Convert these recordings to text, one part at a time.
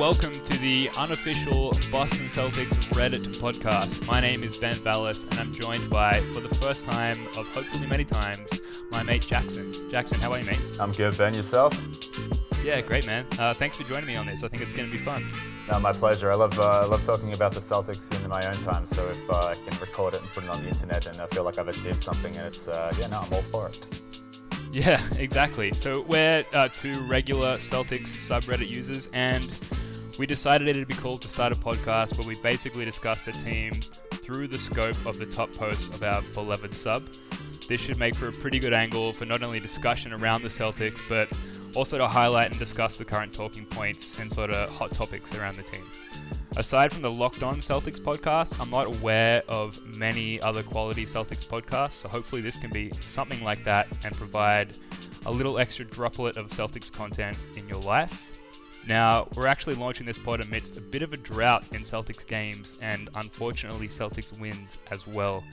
welcome to the unofficial Boston Celtics Reddit podcast. My name is Ben Vallis, and I'm joined by, for the first time of hopefully many times, my mate Jackson. Jackson, how are you, mate? I'm good, Ben. Yourself? Yeah, great, man. Uh, thanks for joining me on this. I think it's going to be fun. No, my pleasure. I love uh, I love talking about the Celtics in my own time. So if uh, I can record it and put it on the internet, and I feel like I've achieved something, and it's uh, yeah, no, I'm all for it. Yeah, exactly. So we're uh, two regular Celtics subreddit users, and we decided it'd be cool to start a podcast where we basically discuss the team through the scope of the top posts of our beloved sub. This should make for a pretty good angle for not only discussion around the Celtics, but also to highlight and discuss the current talking points and sort of hot topics around the team. Aside from the Locked On Celtics podcast, I'm not aware of many other quality Celtics podcasts, so hopefully this can be something like that and provide a little extra droplet of Celtics content in your life. Now, we're actually launching this pod amidst a bit of a drought in Celtics games and unfortunately Celtics wins as well.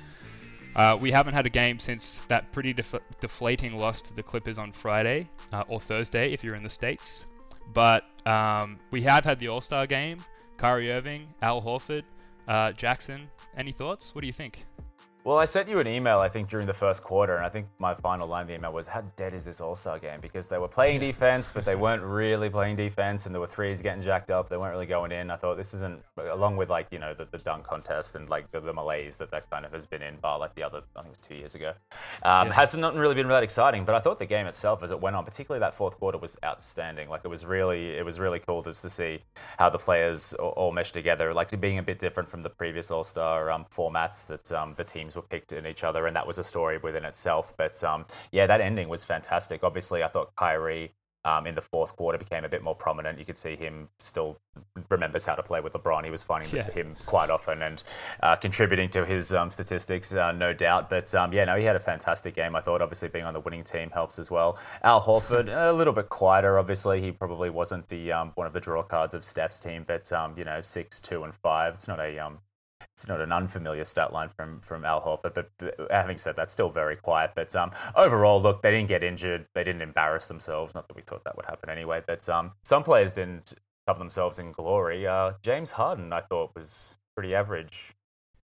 Uh, we haven't had a game since that pretty def- deflating loss to the Clippers on Friday uh, or Thursday if you're in the States. But um, we have had the All Star game. Kyrie Irving, Al Horford, uh, Jackson. Any thoughts? What do you think? Well, I sent you an email, I think, during the first quarter, and I think my final line of the email was, How dead is this All Star game? Because they were playing defense, but they weren't really playing defense, and there were threes getting jacked up. They weren't really going in. I thought this isn't, along with like, you know, the, the dunk contest and like the, the malaise that that kind of has been in, bar like the other, I think it was two years ago, um, yeah. hasn't really been that exciting. But I thought the game itself, as it went on, particularly that fourth quarter, was outstanding. Like, it was really, it was really cool just to see how the players all, all meshed together, like being a bit different from the previous All Star um, formats that um, the teams were picked in each other and that was a story within itself. But um, yeah, that ending was fantastic. Obviously, I thought Kyrie um, in the fourth quarter became a bit more prominent. You could see him still remembers how to play with LeBron. He was finding yeah. him quite often and uh, contributing to his um, statistics, uh, no doubt. But um, yeah, no, he had a fantastic game. I thought obviously being on the winning team helps as well. Al Horford, a little bit quieter. Obviously, he probably wasn't the um, one of the draw cards of Steph's team, but um, you know, six, two, and five. It's not a um, it's not an unfamiliar stat line from from Al Horford, but, but having said that, still very quiet. But um, overall, look, they didn't get injured, they didn't embarrass themselves. Not that we thought that would happen anyway, but um, some players didn't cover themselves in glory. Uh, James Harden, I thought, was pretty average.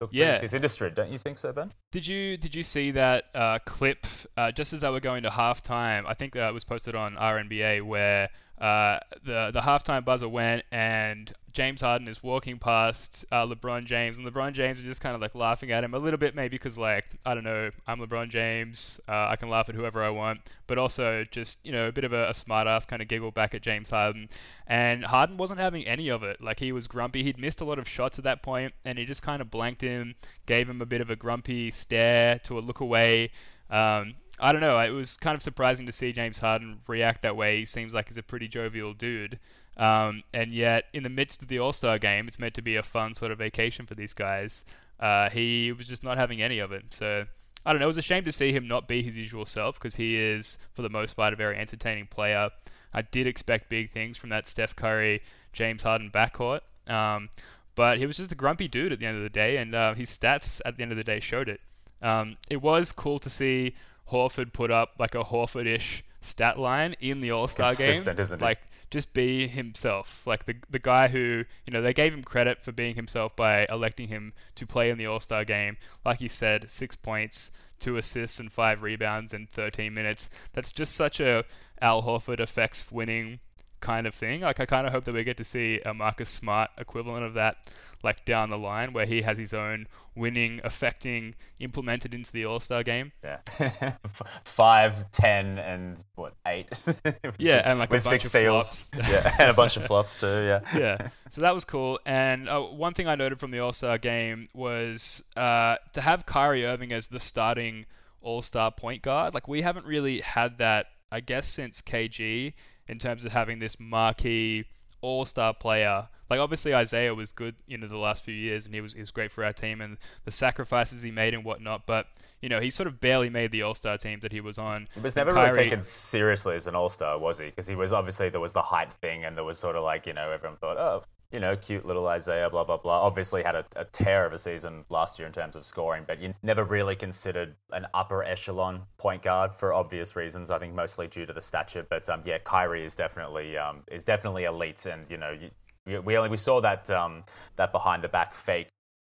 Looked yeah, he's industry, don't you think so, Ben? Did you did you see that uh, clip uh, just as they were going to halftime? I think that was posted on RNBA where uh, the the halftime buzzer went and James Harden is walking past uh, LeBron James, and LeBron James is just kind of like laughing at him a little bit, maybe because like I don't know, I'm LeBron James, uh, I can laugh at whoever I want, but also just you know a bit of a, a smart ass kind of giggle back at James Harden, and Harden wasn't having any of it. Like he was grumpy. He'd missed a lot of shots at that point, and he just kind of blanked him, gave him a bit of a grumpy stare to a look away. Um, I don't know. It was kind of surprising to see James Harden react that way. He seems like he's a pretty jovial dude. Um, and yet, in the midst of the All Star game, it's meant to be a fun sort of vacation for these guys. Uh, he was just not having any of it. So, I don't know. It was a shame to see him not be his usual self because he is, for the most part, a very entertaining player. I did expect big things from that Steph Curry, James Harden backcourt. Um, but he was just a grumpy dude at the end of the day, and uh, his stats at the end of the day showed it. Um, it was cool to see Horford put up like a Horford-ish stat line in the All Star game. Isn't it? like? Just be himself. Like the the guy who you know they gave him credit for being himself by electing him to play in the All Star game. Like you said, six points, two assists, and five rebounds in 13 minutes. That's just such a Al Horford effects winning kind of thing. Like I kind of hope that we get to see a Marcus Smart equivalent of that like down the line where he has his own winning, affecting implemented into the All Star game. Yeah, five, ten, and what eight? yeah, and like with six steals. yeah, and a bunch of flops too. Yeah, yeah. So that was cool. And uh, one thing I noted from the All Star game was uh, to have Kyrie Irving as the starting All Star point guard. Like we haven't really had that, I guess, since KG in terms of having this marquee All Star player like obviously Isaiah was good, you know, the last few years, and he was he was great for our team and the sacrifices he made and whatnot. But you know, he sort of barely made the All Star team that he was on. He was never Kyrie, really taken seriously as an All Star, was he? Because he was obviously there was the height thing, and there was sort of like you know everyone thought, oh, you know, cute little Isaiah, blah blah blah. Obviously had a, a tear of a season last year in terms of scoring, but you never really considered an upper echelon point guard for obvious reasons. I think mostly due to the stature. But um, yeah, Kyrie is definitely um, is definitely elite, and you know, you, we, only we saw that um, that behind the back fake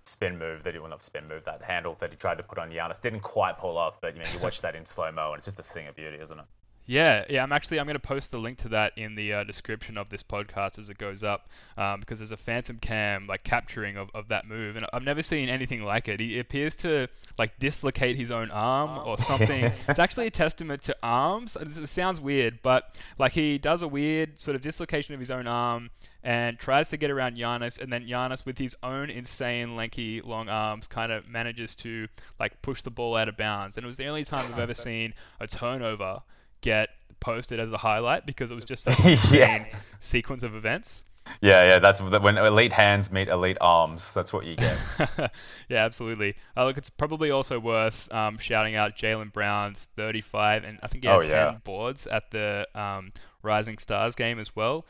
spin move that he well not spin move that handle that he tried to put on Giannis didn't quite pull off, but you know you watch that in slow mo and it's just a thing of beauty, isn't it? Yeah, yeah. I'm actually I'm going to post the link to that in the uh, description of this podcast as it goes up, um, because there's a phantom cam like capturing of, of that move, and I've never seen anything like it. He appears to like dislocate his own arm or something. it's actually a testament to arms. It sounds weird, but like he does a weird sort of dislocation of his own arm and tries to get around Giannis, and then Giannis, with his own insane, lanky, long arms, kind of manages to like push the ball out of bounds. And it was the only time I've ever seen a turnover get posted as a highlight because it was just such an yeah. sequence of events. Yeah, yeah, that's when elite hands meet elite arms. That's what you get. yeah, absolutely. Uh, look, it's probably also worth um, shouting out Jaylen Brown's 35 and I think he had oh, 10 yeah. boards at the um, Rising Stars game as well.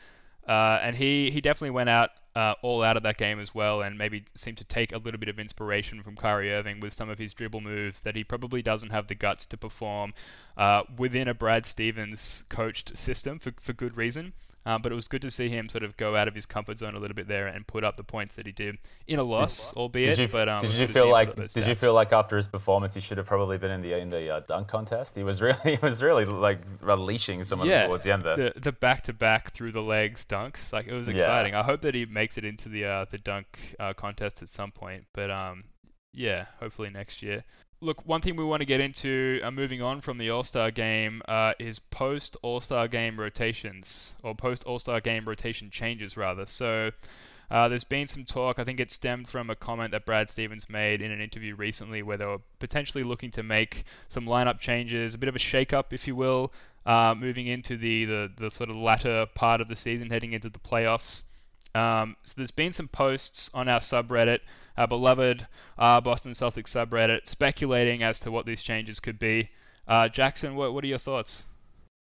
Uh, and he, he definitely went out uh, all out of that game as well, and maybe seemed to take a little bit of inspiration from Kyrie Irving with some of his dribble moves that he probably doesn't have the guts to perform uh, within a Brad Stevens coached system for, for good reason. Um, but it was good to see him sort of go out of his comfort zone a little bit there and put up the points that he did in a loss, did, albeit. Did you, but, um, did you feel like did you feel like after his performance he should have probably been in the in the uh, dunk contest? He was really he was really like unleashing some of yeah, towards the end there. The, the back to back through the legs dunks, like it was exciting. Yeah. I hope that he makes it into the uh, the dunk uh, contest at some point. But um, yeah, hopefully next year. Look, one thing we want to get into, uh, moving on from the All Star game, uh, is post All Star game rotations, or post All Star game rotation changes, rather. So, uh, there's been some talk, I think it stemmed from a comment that Brad Stevens made in an interview recently where they were potentially looking to make some lineup changes, a bit of a shake up, if you will, uh, moving into the, the, the sort of latter part of the season, heading into the playoffs. Um, so, there's been some posts on our subreddit our beloved uh, Boston Celtics subreddit, speculating as to what these changes could be. Uh, Jackson, what, what are your thoughts?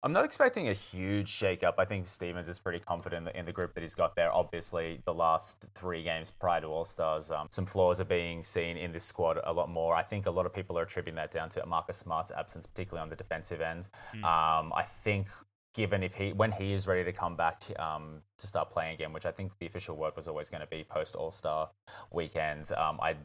I'm not expecting a huge shakeup. I think Stevens is pretty confident in the group that he's got there. Obviously, the last three games prior to All Stars, um, some flaws are being seen in this squad a lot more. I think a lot of people are attributing that down to Marcus Smart's absence, particularly on the defensive end. Mm. Um, I think given if he when he is ready to come back um, to start playing again, which I think the official word was always going to be post All Star weekend. Um, I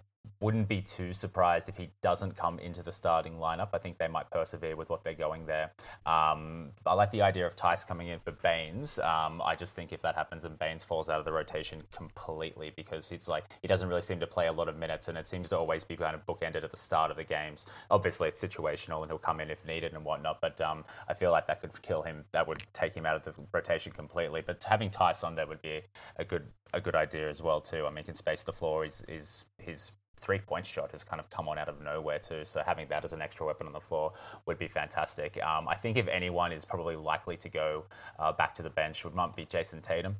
wouldn't be too surprised if he doesn't come into the starting lineup. I think they might persevere with what they're going there. Um, I like the idea of Theis coming in for Baynes. Um, I just think if that happens and Baynes falls out of the rotation completely because it's like he doesn't really seem to play a lot of minutes and it seems to always be kind of bookended at the start of the games. Obviously, it's situational and he'll come in if needed and whatnot, but um, I feel like that could kill him. That would take him out of the rotation completely. But having Theis on there would be a good a good idea as well too. I mean, can space the floor. Is is his three point shot has kind of come on out of nowhere too. So having that as an extra weapon on the floor would be fantastic. Um, I think if anyone is probably likely to go uh, back to the bench, would might be Jayson Tatum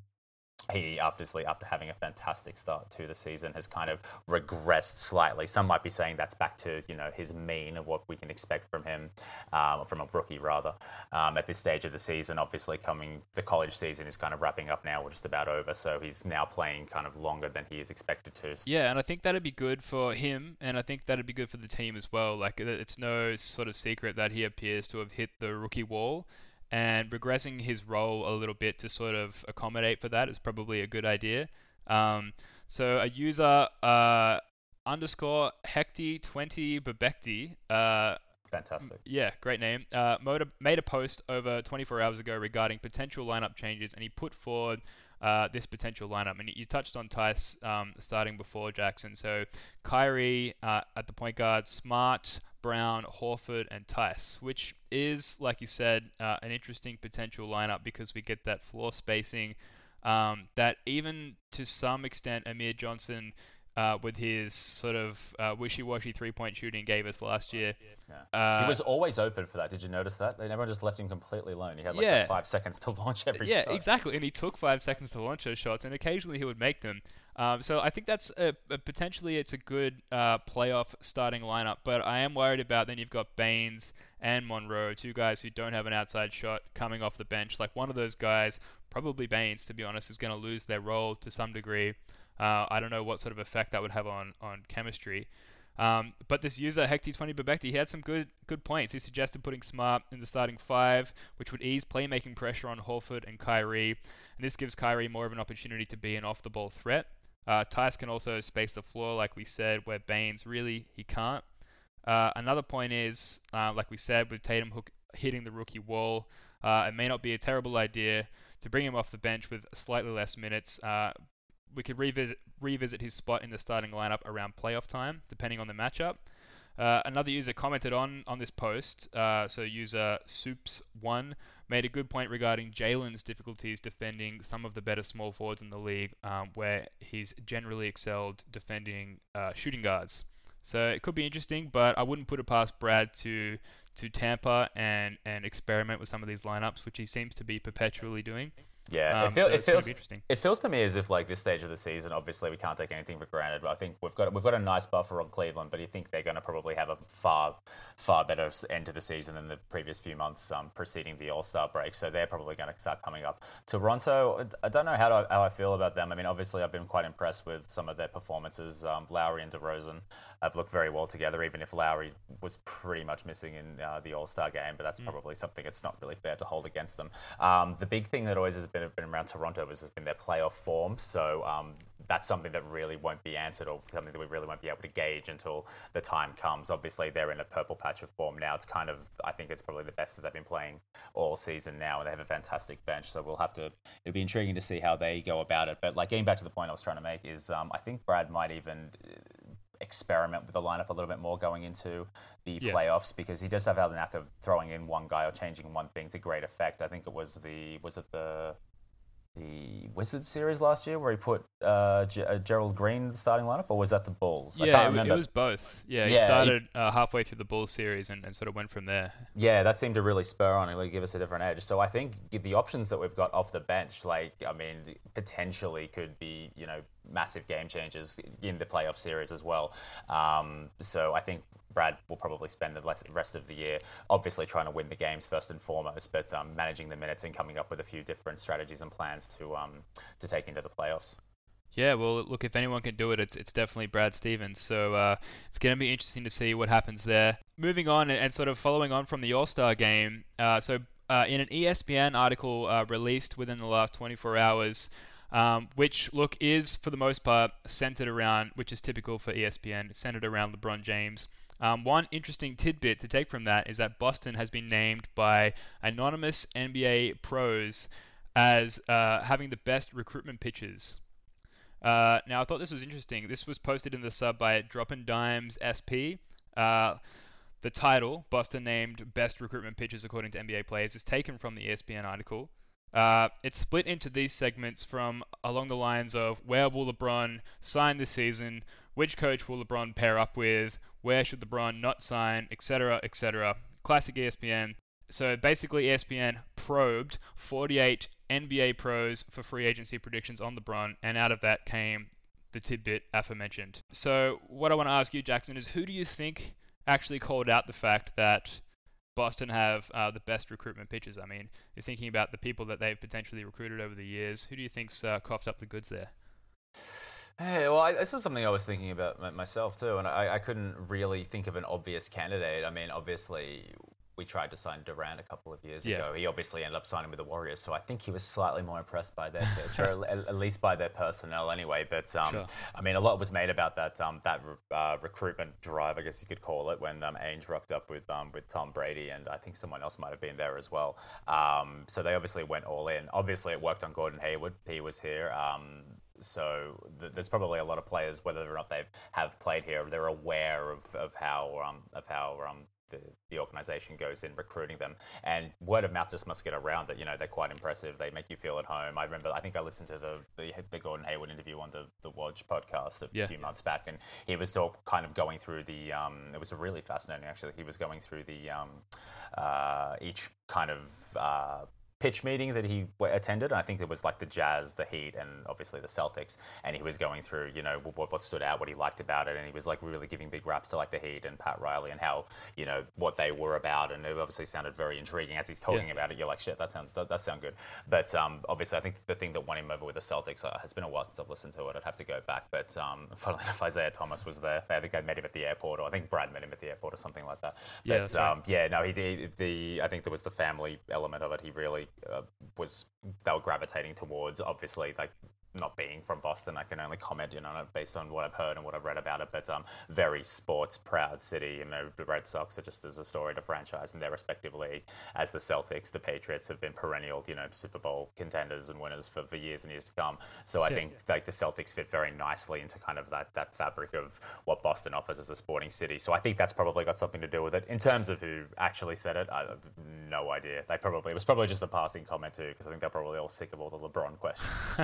he obviously after having a fantastic start to the season has kind of regressed slightly. Some might be saying that's back to you know his mean of what we can expect from him um, from a rookie rather. Um, at this stage of the season obviously coming the college season is kind of wrapping up now we're just about over. So he's now playing kind of longer than he is expected to. Yeah and i think that'd be good for him and i think that'd be good for the team as well. Like it's no sort of secret that he appears to have hit the rookie wall and regressing his role a little bit to sort of accommodate for that is probably a good idea. Um, so a user uh, underscore Hecty20 Bebekti. Uh, Fantastic. Yeah, great name. Uh, made a post over 24 hours ago regarding potential lineup changes, and he put forward uh, this potential lineup. And you touched on Theis um, starting before Jackson. So Kyrie uh, at the point guard, Smart, Brown, Horford, and Theis, which is, like you said, uh, an interesting potential lineup because we get that floor spacing. Um, that even to some extent, Amir Johnson, uh, with his sort of uh, wishy-washy three-point shooting, gave us last year. Yeah. Uh, he was always open for that. Did you notice that? They never just left him completely alone. He had like yeah. five seconds to launch every yeah, shot. Yeah, exactly. And he took five seconds to launch those shots, and occasionally he would make them. Um, so I think that's a, a potentially it's a good uh, playoff starting lineup, but I am worried about then you've got Baynes and Monroe, two guys who don't have an outside shot coming off the bench. Like one of those guys, probably Baynes, to be honest, is going to lose their role to some degree. Uh, I don't know what sort of effect that would have on on chemistry. Um, but this user, Hecty20 Babekti, he had some good good points. He suggested putting Smart in the starting five, which would ease playmaking pressure on Horford and Kyrie, and this gives Kyrie more of an opportunity to be an off-the-ball threat. Uh, Theis can also space the floor, like we said, where Baynes really he can't. Uh, another point is, uh, like we said, with Tatum hook, hitting the rookie wall, uh, it may not be a terrible idea to bring him off the bench with slightly less minutes. We could revisit revisit his spot in the starting lineup around playoff time, depending on the matchup. Uh, another user commented on on this post. Uh, so user Soups One made a good point regarding Jaylen's difficulties defending some of the better small forwards in the league, um, where he's generally excelled defending uh, shooting guards. So it could be interesting, but I wouldn't put it past Brad to to tamper and and experiment with some of these lineups, which he seems to be perpetually doing. Yeah, um, it, feel, so it feels it feels to me as if like this stage of the season, obviously we can't take anything for granted. But I think we've got we've got a nice buffer on Cleveland, but you think they're going to probably have a far far better end to the season than the previous few months um, preceding the All Star break. So they're probably going to start coming up. Toronto, I don't know how, to, how I feel about them. I mean, obviously I've been quite impressed with some of their performances. Um, Lowry and DeRozan have looked very well together, even if Lowry was pretty much missing in uh, the All Star game. But that's mm. probably something it's not really fair to hold against them. Um, the big thing that always has been, been around Toronto has been their playoff form. So um, that's something that really won't be answered or something that we really won't be able to gauge until the time comes. Obviously, they're in a purple patch of form now. It's kind of, I think it's probably the best that they've been playing all season now, and they have a fantastic bench. So we'll have to, it'll be intriguing to see how they go about it. But like getting back to the point I was trying to make is um, I think Brad might even experiment with the lineup a little bit more going into the yeah. playoffs because he does have the knack of throwing in one guy or changing one thing to great effect. I think it was the was it the the Wizards series last year where he put uh, G- uh, Gerald Green in the starting lineup, or was that the Bulls? Yeah, it, it, was both. Yeah, he yeah, started he, uh, halfway through the Bulls series and, and, sort of went from there. Yeah, that seemed to really spur on and give us a different edge. So I think the options that we've got off the bench, like I mean, potentially could be you know massive game changers in the playoff series as well. Um, so I think Brad will probably spend the rest of the year obviously trying to win the games first and foremost, but um, managing the minutes and coming up with a few different strategies and plans to um, to take into the playoffs. Yeah, well, look, if anyone can do it, it's, it's definitely Brad Stevens. So uh, it's going to be interesting to see what happens there. Moving on and, sort of following on from the All Star game. Uh, so, uh, in an ESPN article uh, released within the last 24 hours, um, which look is for the most part centered around, which is typical for ESPN, centered around LeBron James. Um, one interesting tidbit to take from that is that Boston has been named by anonymous NBA pros as uh, having the best recruitment pitches. Uh, now, I thought this was interesting. This was posted in the sub by Droppin' Dimes SP. Uh, the title, Boston named best recruitment pitches according to NBA players, is taken from the ESPN article. Uh, it's split into these segments from along the lines of where will LeBron sign this season, which coach will LeBron pair up with, where should LeBron not sign, etc., etc. Classic ESPN. So basically, ESPN probed 48 NBA pros for free agency predictions on LeBron, and out of that came the tidbit aforementioned. So, what I want to ask you, Jackson, is who do you think actually called out the fact that Boston have uh, the best recruitment pitches? I mean, you're thinking about the people that they've potentially recruited over the years. Who do you think's uh, coughed up the goods there? Hey, well, I, this was something I was thinking about myself too, and I, I couldn't really think of an obvious candidate. I mean, obviously, we tried to sign Durant a couple of years yeah. ago. He obviously ended up signing with the Warriors, so I think he was slightly more impressed by their pitch, or at least by their personnel anyway. But um, sure. I mean, a lot was made about that um, that uh, recruitment drive, I guess you could call it, when um, Ainge rocked up with um, with Tom Brady, and I think someone else might have been there as well. Um, so they obviously went all in. Obviously, it worked on Gordon Hayward. He was here. So th- there's probably a lot of players, whether or not they've have played here, they're aware of, of how um, of how um, the, the organization goes in recruiting them. And word of mouth just must get around that, you know, they're quite impressive. They make you feel at home. I remember, I think I listened to the, the, the Gordon Hayward interview on the, the Watch podcast a yeah. few months back, and he was still kind of going through the, um, it was really fascinating actually. He was going through the, um, uh, each kind of, uh, pitch meeting that he attended. And I think it was like the Jazz, the Heat, and obviously the Celtics. And he was going through, you know, what, what stood out, what he liked about it, and he was like really giving big raps to like the Heat and Pat Riley and how you know what they were about. And it obviously sounded very intriguing as he's talking yeah. about it. You're like, shit, that sounds that, that sound good. But um, obviously, I think the thing that won him over with the Celtics uh, has been a while since I've listened to it. I'd have to go back. But um, funnily enough, Isaiah Thomas was there. I think I met him at the airport, or I think Brad met him at the airport, or something like that. But yeah, um, right. yeah no, he did the. I think there was the family element of it. He really uh, was. They were gravitating towards. Obviously, like not being from Boston, I can only comment you know, based on what I've heard and what I've read about it. But um, very sports proud city. You know, the Red Sox are just as a story to franchise in their respective league as the Celtics. The Patriots have been perennial, you know, Super Bowl contenders and winners for, for years and years to come. So I yeah, think yeah. like the Celtics fit very nicely into kind of that that fabric of what Boston offers as a sporting city. So I think that's probably got something to do with it. In terms of who actually said it, I have no idea. They probably it was probably just a passing comment too, because I think they're probably all sick of all the LeBron questions.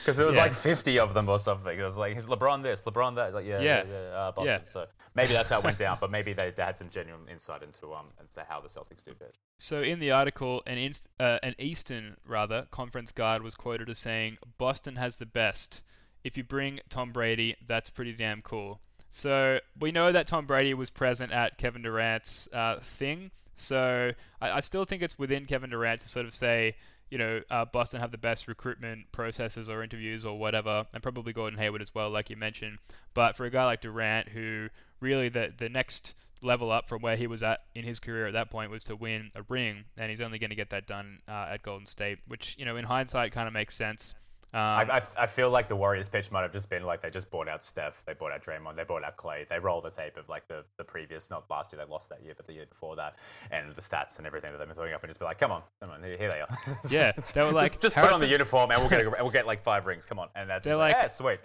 Because it was yeah. like 50 of them or something. It was like LeBron this, LeBron that. Like yeah, yeah, yeah, uh, Boston. Yeah. So maybe that's how it went down. But maybe they, they, had some genuine insight into um into how the Celtics do bit. So in the article, an inst- uh, an Eastern rather conference guard was quoted as saying, "Boston has the best. If you bring Tom Brady, that's pretty damn cool." So we know that Tom Brady was present at Kevin Durant's uh, thing. So I, I still think it's within Kevin Durant to sort of say, you know, uh, Boston have the best recruitment processes or interviews or whatever, and probably Gordon Hayward as well, like you mentioned. But for a guy like Durant, who really the the next level up from where he was at in his career at that point was to win a ring, and he's only going to get that done uh, at Golden State, which you know in hindsight kind of makes sense. Um, I, I, I, feel like the Warriors pitch might have just been like they just bought out Steph, they bought out Draymond, they bought out Clay. They roll the tape of like the, the previous, not last year, they lost that year, but the year before that, and the stats and everything that they've been throwing up, and just be like, come on, come on, here, here they are. Yeah, they were like, just, just put on the uniform and we'll get a, we'll get like five rings. Come on, and that's they're like, like yeah, sweet.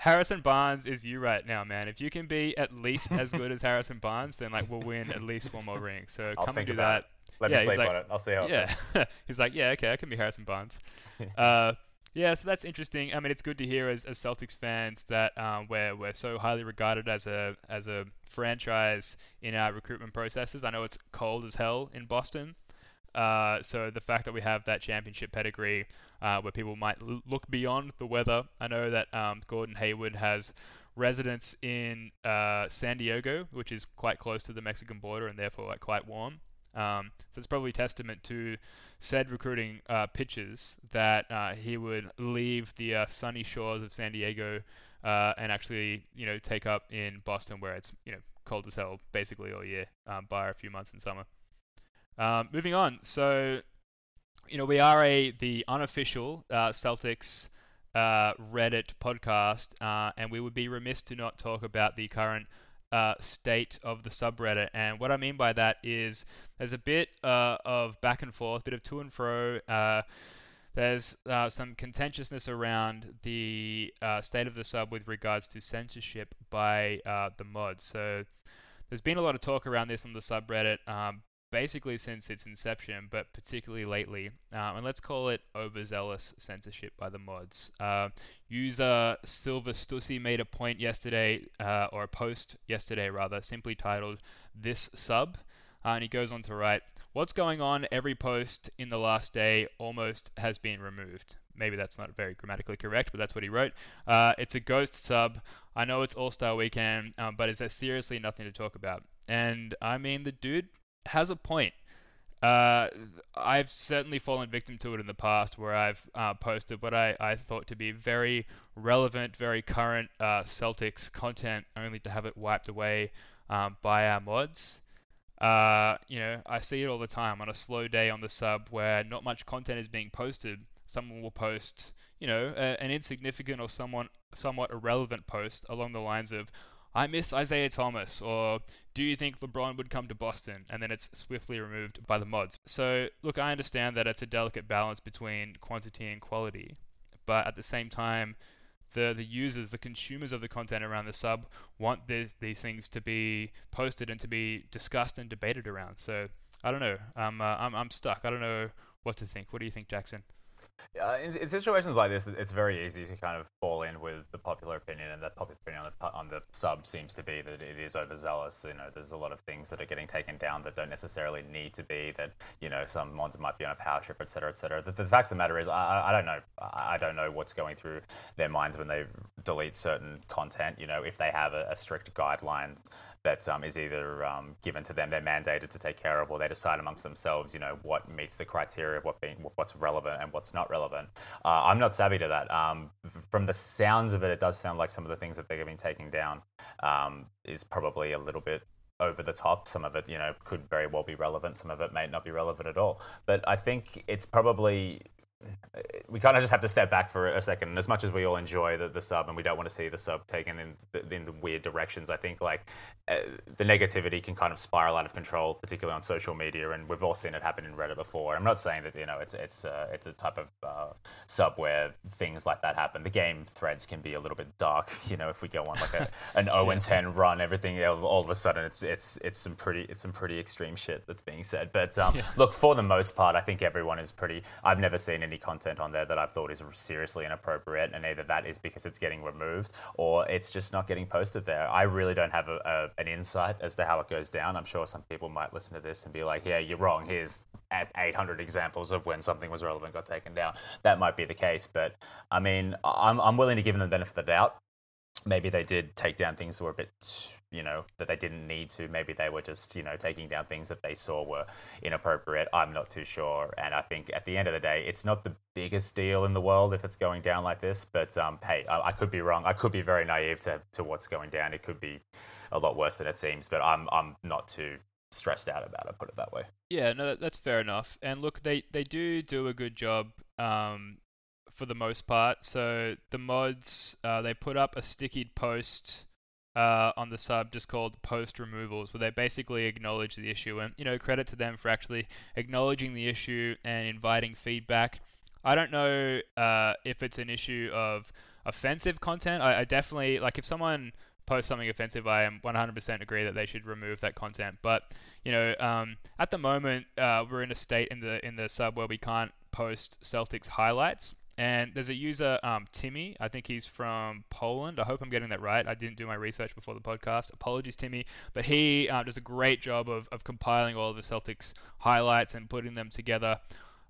Harrison Barnes is you right now, man. If you can be at least as good as Harrison Barnes, then like we'll win at least one more ring. So I'll come and do that. It. Let yeah, me sleep like, on it. I'll see how. Yeah, he's like, yeah, okay, I can be Harrison Barnes. Uh, yeah, so that's interesting. I mean, it's good to hear as, as Celtics fans that um, we're we're so highly regarded as a as a franchise in our recruitment processes. I know it's cold as hell in Boston, uh, so the fact that we have that championship pedigree, uh, where people might l- look beyond the weather. I know that um, Gordon Hayward has residence in uh, San Diego, which is quite close to the Mexican border and therefore like, quite warm. Um, so it's probably testament to said recruiting uh, pitches that uh, he would leave the uh, sunny shores of San Diego uh, and actually, you know, take up in Boston where it's, you know, cold as hell basically all year, um, bar a few months in summer. Um, moving on, so you know, we are a the unofficial uh, Celtics uh, Reddit podcast, and we would be remiss to not talk about the current uh, state of the subreddit. And what I mean by that is there's a bit uh, of back and forth, a bit of to and fro. Uh, there's uh, some contentiousness around the uh, state of the sub with regards to censorship by uh, the mods. So there's been a lot of talk around this on the subreddit. Um, basically since its inception, but particularly lately. Um, and let's call it overzealous censorship by the mods. Uh, user Silver Stussy made a point yesterday, uh, or a post yesterday rather, simply titled "This Sub," uh, and he goes on to write. What's going on? Every post in the last day almost has been removed. Maybe that's not very grammatically correct, but that's what he wrote. Uh, it's a ghost sub. I know it's All Star Weekend, um, but is there seriously nothing to talk about? And I mean, the dude has a point. Uh, I've certainly fallen victim to it in the past where I've uh, posted what I, I thought to be very relevant, very current uh, Celtics content only to have it wiped away um, by our mods. Uh, you know, I see it all the time on a slow day on the sub where not much content is being posted. Someone will post, you know, a, an insignificant or somewhat, somewhat irrelevant post along the lines of, I miss Isaiah Thomas, or do you think LeBron would come to Boston? And then it's swiftly removed by the mods. So, look, I understand that it's a delicate balance between quantity and quality, but at the same time, the, the users, the consumers of the content around the sub want these, these things to be posted and to be discussed and debated around. So, I don't know. I'm, uh, I'm, I'm stuck. I don't know what to think. What do you think, Jackson? Uh, in, in, situations like this, it's very easy to kind of fall in with the popular opinion, and that popular opinion on the, on the sub seems to be that it is overzealous. You know, there's a lot of things that are getting taken down that don't necessarily need to be. That you know, some mods might be on a power trip, etc., etc. The, the, fact of the matter is, I, I don't know. I don't know what's going through their minds when they delete certain content. You know, if they have a, a strict guideline that um, is either um, given to them, they're mandated to take care of, or they decide amongst themselves, you know, what meets the criteria of what being, what's relevant and what's not relevant. Uh, I'm not savvy to that. Um, from the sounds of it, it does sound like some of the things that they're being taken down um, is probably a little bit over the top. Some of it, you know, could very well be relevant. Some of it may not be relevant at all. But I think it's probably we kind of just have to step back for a second. And as much as we all enjoy the, the sub and we don't want to see the sub taken in the, in the weird directions, I think like uh, the negativity can kind of spiral out of control, particularly on social media. And we've all seen it happen in Reddit before. I'm not saying that you know it's it's uh, it's a type of uh, sub where things like that happen. The game threads can be a little bit dark. You know, if we go on like a, an 0 and 10 run, everything all of a sudden it's it's it's some pretty it's some pretty extreme shit that's being said. But um, yeah. look, for the most part, I think everyone is pretty. I've never seen any content on there that I've thought is seriously inappropriate, and either that is because it's getting removed or it's just not getting posted there. I really don't have a, a, an insight as to how it goes down. I'm sure some people might listen to this and be like, "Yeah, you're wrong. Here's 800 examples of when something was relevant got taken down." That might be the case, but I mean, I'm, I'm willing to give them the benefit of the doubt maybe they did take down things that were a bit, you know, that they didn't need to. Maybe they were just, you know, taking down things that they saw were inappropriate. I'm not too sure. And I think at the end of the day, it's not the biggest deal in the world if it's going down like this. But um, hey, I, I could be wrong. I could be very naive to, to what's going down. It could be a lot worse than it seems. But I'm I'm not too stressed out about it. Put it that way. Yeah, no, that's fair enough. And look, they they do do a good job um, for the most part. So the mods, uh, they put up a sticky post uh, on the sub just called post removals, where they basically acknowledge the issue. And you know, credit to them for actually acknowledging the issue and inviting feedback. I don't know uh, if it's an issue of offensive content. I, I definitely like if someone posts something offensive, I am 100% agree that they should remove that content. But you know, um, at the moment, uh, we're in a state in the in the sub where we can't post Celtics highlights. And there's a user, um, Timmy. I think he's from Poland. I hope I'm getting that right. I didn't do my research before the podcast. Apologies, Timmy. But he uh, does a great job of, of compiling all of the Celtics highlights and putting them together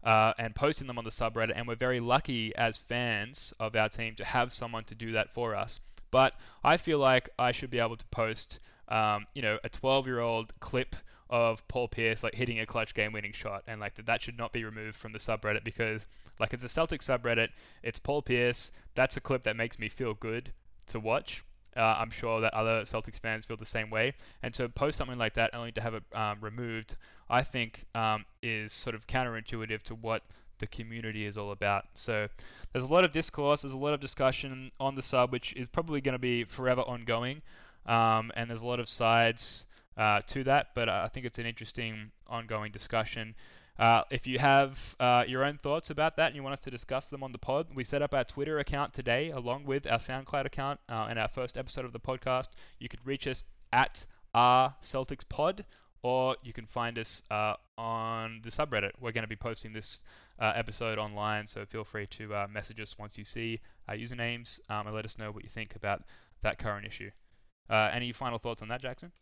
uh, and posting them on the subreddit. And we're very lucky as fans of our team to have someone to do that for us. But I feel like I should be able to post, um, you know, a 12 year old clip of Paul Pierce like hitting a clutch game-winning shot, and like that, that should not be removed from the subreddit because like it's a Celtic subreddit. It's Paul Pierce. That's a clip that makes me feel good to watch. Uh, I'm sure that other Celtics fans feel the same way. And to post something like that only to have it um, removed, I think um, is sort of counterintuitive to what the community is all about. So there's a lot of discourse, there's a lot of discussion on the sub, which is probably going to be forever ongoing. Um, and there's a lot of sides uh, to that, but uh, I think it's an interesting ongoing discussion. Uh, if you have uh, your own thoughts about that and you want us to discuss them on the pod, we set up our Twitter account today along with our SoundCloud account uh, in our first episode of the podcast. You could reach us at our Celtics Pod, or you can find us uh, on the subreddit. We're going to be posting this episode online, so feel free to message us once you see our usernames um, and let us know what you think about that current issue. any final thoughts on that, Jackson?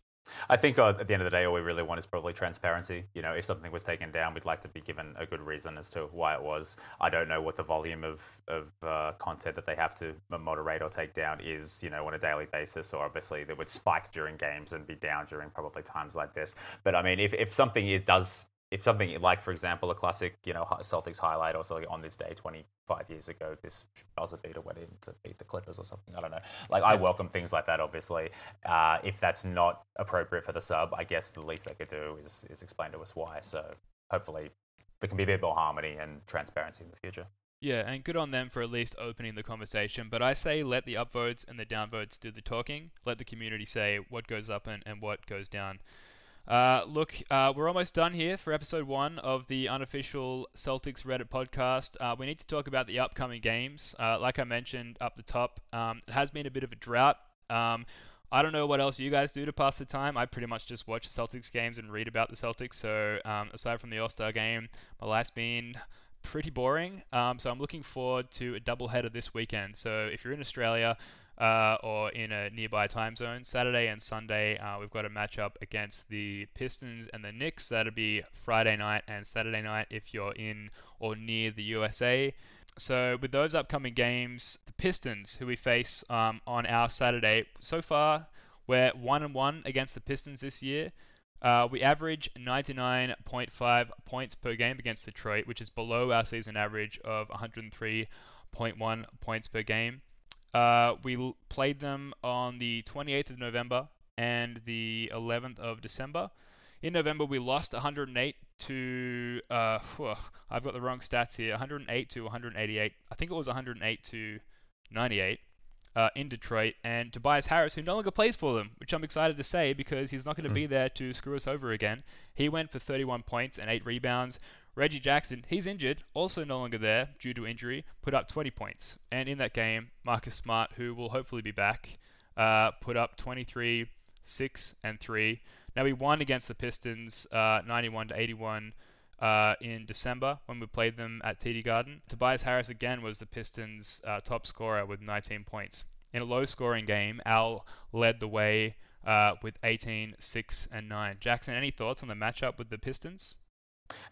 I think uh, at the end of the day, all we really want is probably transparency. You know, if something was taken down, we'd like to be given a good reason as to why it was. I don't know what the volume of, of uh, content that they have to moderate or take down is, you know, on a daily basis, or obviously that would spike during games and be down during probably times like this. But I mean, if, if something is, does if something like, for example, a classic, you know, Celtics highlight or something on this day 25 years ago, this buzzer beater went in to beat the Clippers or something. I don't know. Like, I welcome things like that, obviously. Uh, if that's not appropriate for the sub, I guess the least they could do is, is explain to us why. So hopefully there can be a bit more harmony and transparency in the future. Yeah, and good on them for at least opening the conversation. But I say let the upvotes and the downvotes do the talking. Let the community say what goes up and, and what goes down. Uh, look, uh, we're almost done here for episode one of the unofficial Celtics Reddit podcast. Uh, we need to talk about the upcoming games. Uh, like I mentioned up the top, um, it has been a bit of a drought. Um, I don't know what else you guys do to pass the time. I pretty much just watch Celtics games and read about the Celtics. So um, aside from the All Star game, my life's been pretty boring. Um, so I'm looking forward to a doubleheader this weekend. So if you're in Australia uh, or in a nearby time zone, Saturday and Sunday, uh, we've got a matchup against the Pistons and the Knicks. That'll be Friday night and Saturday night if you're in or near the USA. So with those upcoming games, the Pistons, who we face um, on our Saturday, so far we're one and one against the Pistons this year. Uh, we average 99.5 points per game against Detroit, which is below our season average of 103.1 points per game. Uh, we l- played them on the 28th of November and the 11th of December. In November, we lost 108 to. Uh, whew, I've got the wrong stats here. 108 to 188. I think it was 108 to 98 uh, in Detroit, and Tobias Harris, who no longer plays for them, which I'm excited to say because he's not going to be there to screw us over again. He went for 31 points and 8 rebounds. Reggie Jackson, he's injured, also no longer there due to injury, put up 20 points. And in that game, Marcus Smart, who will hopefully be back, uh, put up 23, 6, and 3. Now, we won against the Pistons uh, 91 to 81 uh, in December when we played them at TD Garden. Tobias Harris again was the Pistons' uh, top scorer with 19 points. In a low scoring game, Al led the way uh, with 18, 6, and 9. Jackson, any thoughts on the matchup with the Pistons?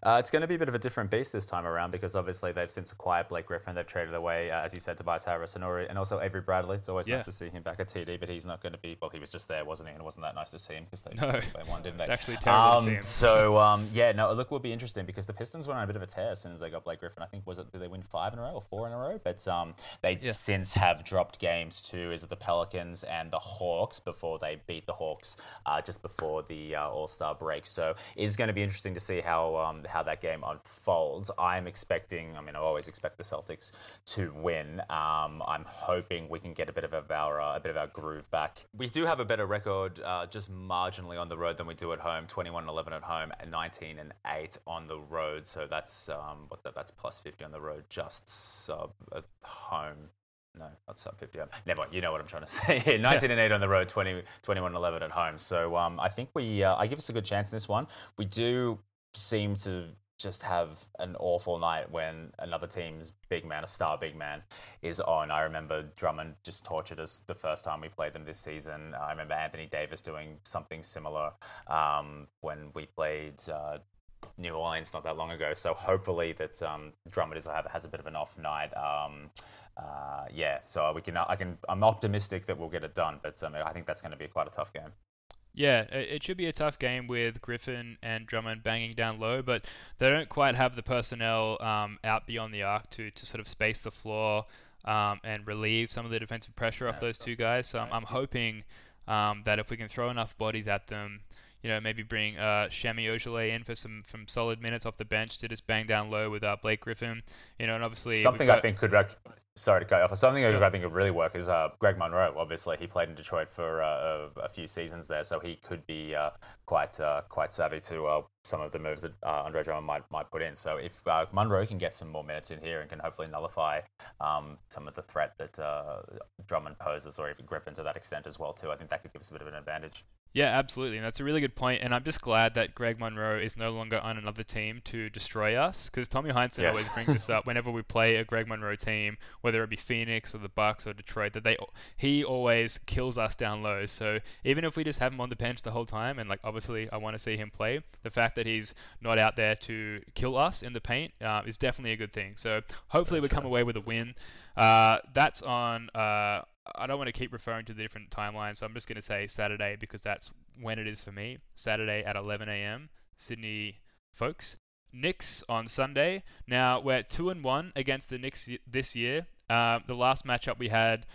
Uh, it's going to be a bit of a different beast this time around because obviously they've since acquired Blake Griffin. They've traded away, uh, as you said, Tobias Harris and, and also Avery Bradley. It's always Yeah. nice to see him back at TD, but he's not going to be. Well, he was just there, wasn't he? And it wasn't that nice to see him because they, No. they won, didn't they? It's actually terrible to Um, see him. So um, yeah, no, look, will be interesting because the Pistons went on a bit of a tear as soon as they got Blake Griffin. I think was it did they win five in a row or four in a row? But um, they Yeah. since have dropped games to is it the Pelicans and the Hawks before they beat the Hawks uh, just before the uh, All Star break. So it's going to be interesting to see how um, how that game unfolds. I'm expecting. I mean, I always expect the Celtics to win. Um, I'm hoping we can get a bit of our uh, a bit of our groove back. We do have a better record, uh, just marginally on the road than we do at home. 21 and 11 at home, and 19 and 8 on the road. So that's um, what's that? That's plus 50 on the road, just sub at home. No, not sub 50. Um, Never mind. You know what I'm trying to say here. 19 and 8 on the road, 20, 21 and 11 at home. So um, I think we, uh, I give us a good chance in this one. We do seem to just have an awful night when another team's big man, a star big man, is on. I remember Drummond just tortured us the first time we played them this season. I remember Anthony Davis doing something similar um, when we played. Uh, New Orleans not that long ago. So hopefully that um, Drummond is, has a bit of an off night. Um, uh, yeah, so we can. I can. I'm optimistic that we'll get it done, but um, I think that's going to be quite a tough game. Yeah, it should be a tough game with Griffin and Drummond banging down low, but they don't quite have the personnel um, out beyond the arc to, to sort of space the floor um, and relieve some of the defensive pressure off those two guys. So I'm, I'm hoping um, that if we can throw enough bodies at them, you know, maybe bring uh, Semi Ojeleye in for some, some solid minutes off the bench to just bang down low with uh, Blake Griffin, you know, and obviously Something I think could. Rec- Sorry to cut you off. Something. I think would really work is uh, Greg Monroe. Obviously, he played in Detroit for uh, a, a few seasons there, so he could be uh, quite uh, quite savvy to uh, some of the moves that uh, Andre Drummond might might put in. So if uh, Monroe can get some more minutes in here and can hopefully nullify um, some of the threat that uh, Drummond poses, or even Griffin to that extent as well too, I think that could give us a bit of an advantage. Yeah, absolutely. And that's a really good point. And I'm just glad that Greg Monroe is no longer on another team to destroy us. Because Tommy Heinsohn Yes. always brings this up whenever we play a Greg Monroe team, whether it be Phoenix or the Bucks or Detroit, that they he always kills us down low. So even if we just have him on the bench the whole time, and like obviously I want to see him play, the fact that he's not out there to kill us in the paint uh, is definitely a good thing. So hopefully we come away with a win. Uh, that's on. Uh, I don't want to keep referring to the different timelines, so I'm just going to say Saturday because that's when it is for me. Saturday at 11 a.m. Sydney folks. Knicks on Sunday. Now we're two and one against the Knicks this year. Uh, the last matchup we had.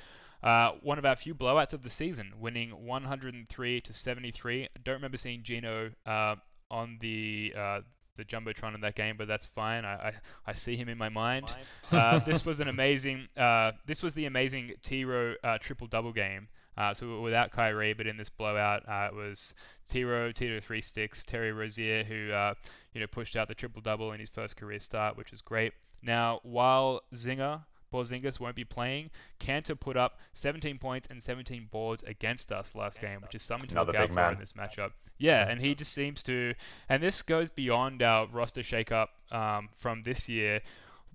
Uh, one of our few blowouts of the season, winning 103 to 73. Don't remember seeing Gino uh, on the uh, the jumbotron in that game, but that's fine. I, I, I see him in my mind. Uh, this was an amazing. Uh, this was the amazing T-Row uh, triple double game. Uh, so without Kyrie, but in this blowout, uh, it was T-Row, Tito three sticks, Terry Rozier, who uh, you know pushed out the triple double in his first career start, which was great. Now, while Zinger Porzingis won't be playing, Kanter put up 17 points and 17 boards against us last game, which is something to Another look out for man. in this matchup. Yeah, and he just seems to, and this goes beyond our roster shakeup um, from this year.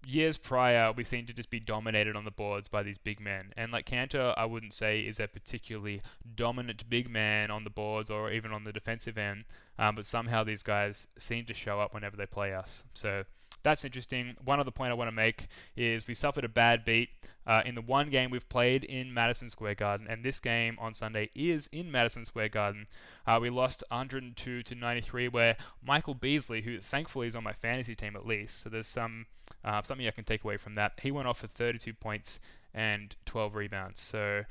Years prior, we seem to just be dominated on the boards by these big men. And like Kanter, I wouldn't say is a particularly dominant big man on the boards or even on the defensive end, um, but somehow these guys seem to show up whenever they play us. So that's interesting. One other point I want to make is we suffered a bad beat uh, in the one game we've played in Madison Square Garden, and this game on Sunday is in Madison Square Garden. Uh, we lost 102 to 93, where Michael Beasley, who thankfully is on my fantasy team at least, so there's some uh, something I can take away from that. He went off for 32 points and 12 rebounds. So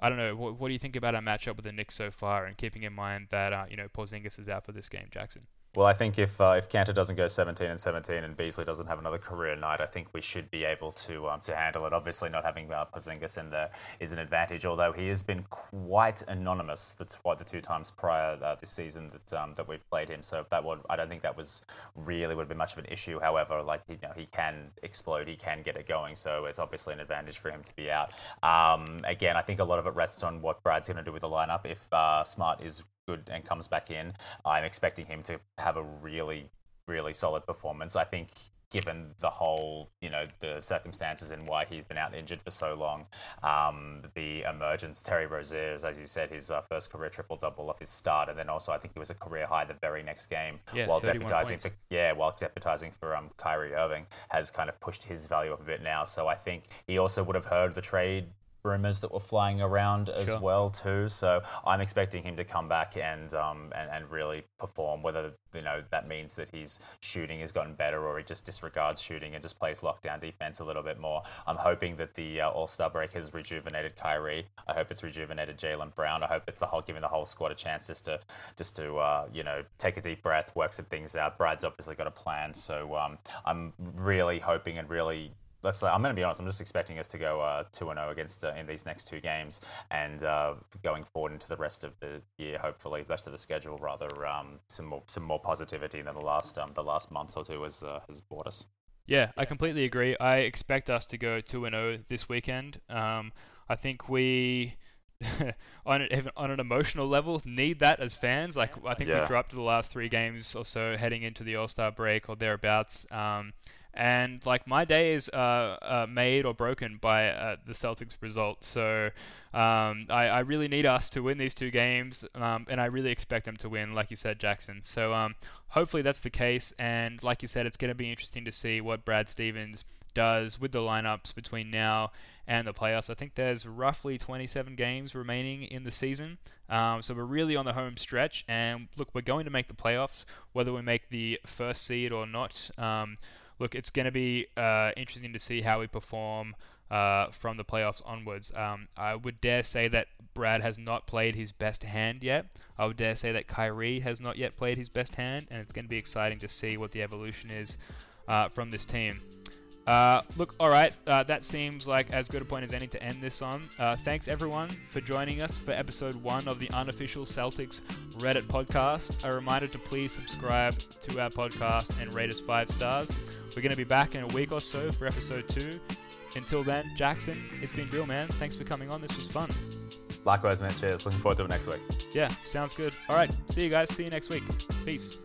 I don't know. What, what do you think about our matchup with the Knicks so far, and keeping in mind that uh, you know Porzingis is out for this game, Jackson? Well, I think if uh, if Kanter doesn't go 17 and 17 and Beasley doesn't have another career night, I think we should be able to um, to handle it. Obviously, not having uh, Porzingis in there is an advantage, although he has been quite anonymous. That's what the two times prior uh, this season that um, that we've played him. So that would I don't think that was really would have been much of an issue. However, like you know, he can explode, he can get it going. So it's obviously an advantage for him to be out. Um, again, I think a lot of it rests on what Brad's going to do with the lineup. If uh, Smart is good and comes back in, I'm expecting him to have a really, really solid performance. I think given the whole, you know, the circumstances and why he's been out injured for so long, um, the emergence, Terry Rozier, as you said, his uh, first career triple double off his start, and then also I think he was a career high the very next game Yeah, while 31 deputizing for yeah, while deputizing for um, Kyrie Irving has kind of pushed his value up a bit now. So I think he also would have heard the trade rumors that were flying around as Sure. well too. So I'm expecting him to come back and um and, and really perform. Whether you know that means that his shooting has gotten better or he just disregards shooting and just plays lockdown defense a little bit more. I'm hoping that the uh, All Star break has rejuvenated Kyrie. I hope it's rejuvenated Jaylen Brown. I hope it's the whole giving the whole squad a chance just to just to uh, you know take a deep breath, work some things out. Brad's obviously got a plan, so um, I'm really hoping and really let's say I'm going to be honest. I'm just expecting us to go uh, two and zero against uh, in these next two games, and uh, going forward into the rest of the year, hopefully, the rest of the schedule, rather um, some more some more positivity than the last um, the last month or two has uh, has brought us. Yeah, I completely agree. I expect us to go 2 and 0 this weekend. Um, I think we on an, on an emotional level need that as fans. Like I think Yeah. we dropped the last 3 games or so heading into the All-Star break or thereabouts. Um, and like my day is uh, uh, made or broken by uh, the Celtics result. So um, I, I really need us to win these two games, um, and I really expect them to win, like you said, Jackson. So um, hopefully that's the case. And like you said, it's going to be interesting to see what Brad Stevens does with the lineups between now and the playoffs. I think there's roughly 27 games remaining in the season, um, so we're really on the home stretch. And look, we're going to make the playoffs, whether we make the first seed or not. Um, look, it's going to be uh, interesting to see how we perform uh, from the playoffs onwards. Um, I would dare say that Brad has not played his best hand yet. I would dare say that Kyrie has not yet played his best hand, and it's going to be exciting to see what the evolution is uh, from this team. Uh, look, all right, uh, that seems like as good a point as any to end this on. Uh, thanks everyone for joining us for episode one of the unofficial Celtics Reddit podcast. A reminder to please subscribe to our podcast and rate us five stars. We're going to be back in a week or so for episode two. Until then, Jackson, it's been real, man. Thanks for coming on. This was fun. Likewise, man. Cheers. Looking forward to it next week. Yeah, sounds good. All right, see you guys. See you next week. Peace.